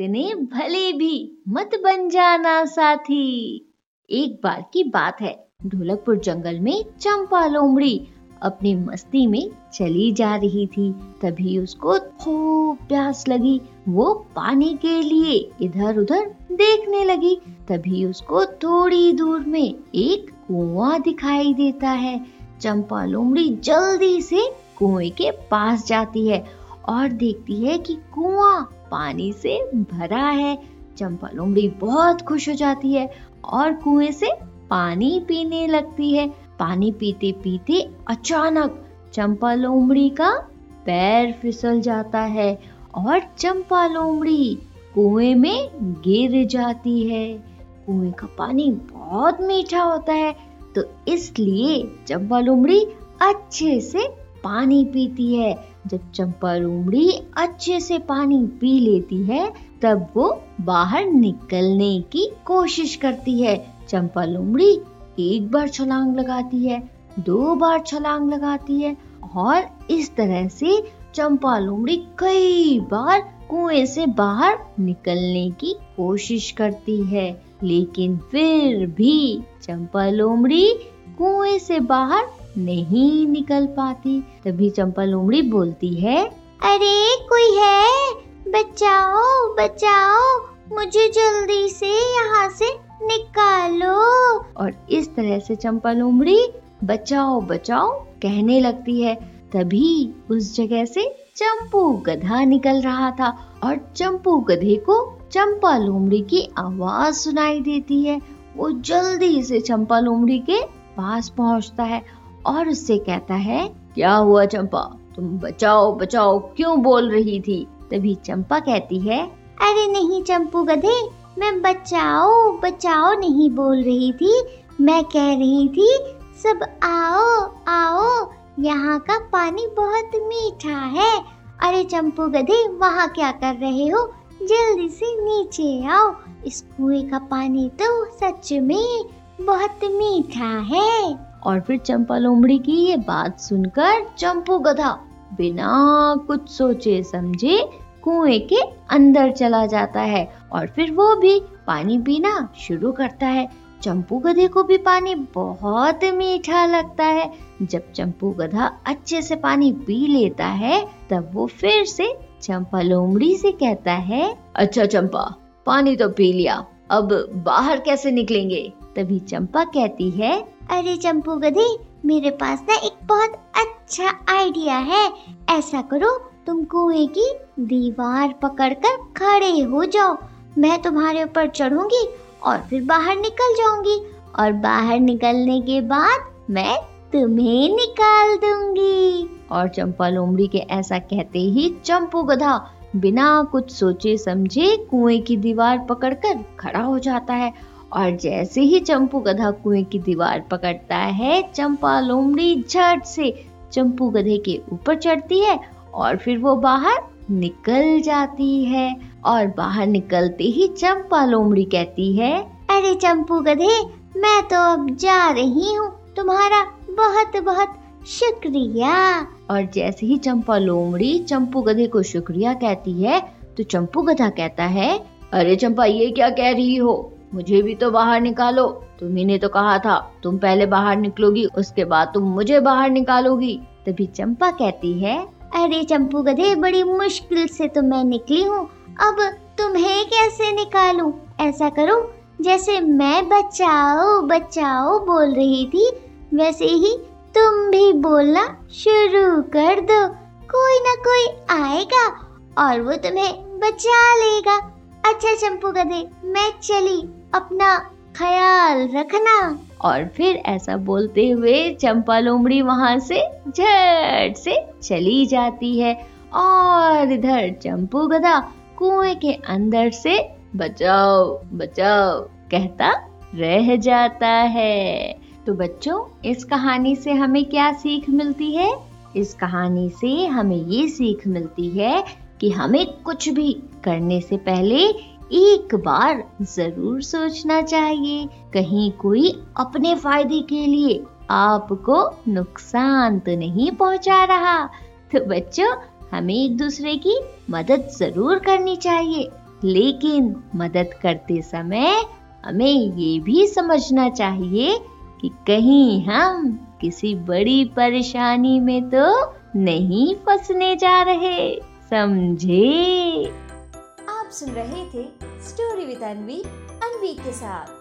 इतने भले भी मत बन जाना साथी। एक बार की बात है, ढोलकपुर जंगल में चंपा लोमड़ी अपनी मस्ती में चली जा रही थी। तभी उसको खूब प्यास लगी, वो पानी के लिए इधर उधर देखने लगी। तभी उसको थोड़ी दूर में एक कुआँ दिखाई देता है। चंपा लोमड़ी जल्दी से कुएँ के पास जाती है और देखती है कि कुआँ पानी से भरा है। चंपा लोमड़ी बहुत खुश हो जाती है और कुएँ से पानी पीने लगती है। पानी पीते पीते अचानक चंपा लोमड़ी का पैर फिसल जाता है और चंपा लोमड़ी कुएँ में गिर जाती है। कुएँ का पानी बहुत मीठा होता है तो इसलिए चंपा लोमड़ी अच्छे से पानी पीती है। जब चंपा लोमड़ी अच्छे से पानी पी लेती है, तब वो बाहर निकलने की कोशिश करती है। चंपा लोमड़ी एक बार छलांग लगाती है, दो बार छलांग लगाती है और इस तरह से चंपा लोमड़ी कई बार कुएँ से बाहर निकलने की कोशिश करती है। लेकिन फिर भी चंपा लोमड़ी कुएँ से बाहर नहीं निकल पाती। तभी चंपा लोमड़ी बोलती है, अरे, कोई है? बचाओ बचाओ। मुझे जल्दी से यहाँ से निकालो। और इस तरह से चंपा लोमड़ी बचाओ बचाओ, कहने लगती है। तभी उस जगह से चंपू गधा निकल रहा था और चंपू गधे को चंपा लोमड़ी की आवाज़ सुनाई देती है। वो जल्दी से चंपा लोमड़ी के पास पहुँचता है और उससे कहता है, क्या हुआ चंपा? तुम बचाओ बचाओ, क्यों बोल रही थी? तभी चंपा कहती है, अरे नहीं चंपू गधे, मैं बचाओ बचाओ नहीं बोल रही थी। मैं कह रही थी, सब आओ आओ, यहाँ का पानी बहुत मीठा है। अरे चंपू गधे, वहाँ क्या कर रहे हो? जल्दी से नीचे आओ। इस कुएँ का पानी तो सच में बहुत मीठा है। और फिर चंपा लोमड़ी की ये बात सुनकर चंपू गधा बिना कुछ सोचे समझे कुएँ के अंदर चला जाता है और फिर वो भी पानी पीना शुरू करता है। चंपू गधे को भी पानी बहुत मीठा लगता है। जब चंपू गधा अच्छे से पानी पी लेता है, तब वो फिर से चंपा लोमड़ी से कहता है अच्छा चंपा, पानी तो पी लिया। अब बाहर कैसे निकलेंगे? तभी चंपा कहती है, अरे चंपू गधे, मेरे पास ना एक बहुत अच्छा आइडिया है। ऐसा करो, तुम कुएँ की दीवार पकड़कर खड़े हो जाओ। मैं तुम्हारे ऊपर चढ़ूँगी और फिर बाहर निकल जाऊँगी। और बाहर निकलने के बाद मैं तुम्हें निकाल दूँगी। और चंपा लोमड़ी के ऐसा कहते ही चंपू गधा बिना कुछ सोचे समझे कुएँ की दीवार पकड़कर खड़ा हो जाता है। और जैसे ही चंपू गधा कुएँ की दीवार पकड़ता है, चंपा लोमड़ी झट से चंपू गधे के ऊपर चढ़ती है और फिर वो बाहर निकल जाती है। और बाहर निकलते ही चंपा लोमड़ी कहती है, अरे चंपू गधे, मैं तो अब जा रही हूँ। तुम्हारा बहुत बहुत शुक्रिया। और जैसे ही चंपा लोमड़ी चंपू गधे को शुक्रिया कहती है तो चंपू गधा कहता है, अरे चंपा, ये क्या कह रही हो? मुझे भी तो बाहर निकालो। तुम्ही ने तो कहा था, तुम पहले बाहर निकलोगी, उसके बाद तुम मुझे बाहर निकालोगी। तभी चंपा कहती है, अरे चंपू गधे, बड़ी मुश्किल से तो मैं निकली हूँ। अब तुम्हें कैसे निकालूं? ऐसा करो, जैसे मैं बचाओ बचाओ बोल रही थी, वैसे ही तुम भी बोलना शुरू कर दो। कोई ना कोई आएगा और वो तुम्हें बचा लेगा। अच्छा चंपू गधे, मैं चली अपना ख्याल रखना। और फिर ऐसा बोलते हुए चंपा लोमड़ी वहाँ से झट से चली जाती है और इधर चंपू गधा कुएँ के अंदर से, बचाओ बचाओ, कहता रह जाता है। तो बच्चों, इस कहानी से हमें क्या सीख मिलती है? इस कहानी से हमें ये सीख मिलती है कि हमें कुछ भी करने से पहले एक बार ज़रूर सोचना चाहिए। कहीं कोई अपने फ़ायदे के लिए आपको नुकसान तो नहीं पहुँचा रहा। तो बच्चों, हमें एक दूसरे की मदद ज़रूर करनी चाहिए। लेकिन मदद करते समय हमें ये भी समझना चाहिए कि कहीं हम किसी बड़ी परेशानी में तो नहीं फंसने जा रहे, समझे? आप सुन रहे थे स्टोरी विद अनवी अनवी के साथ।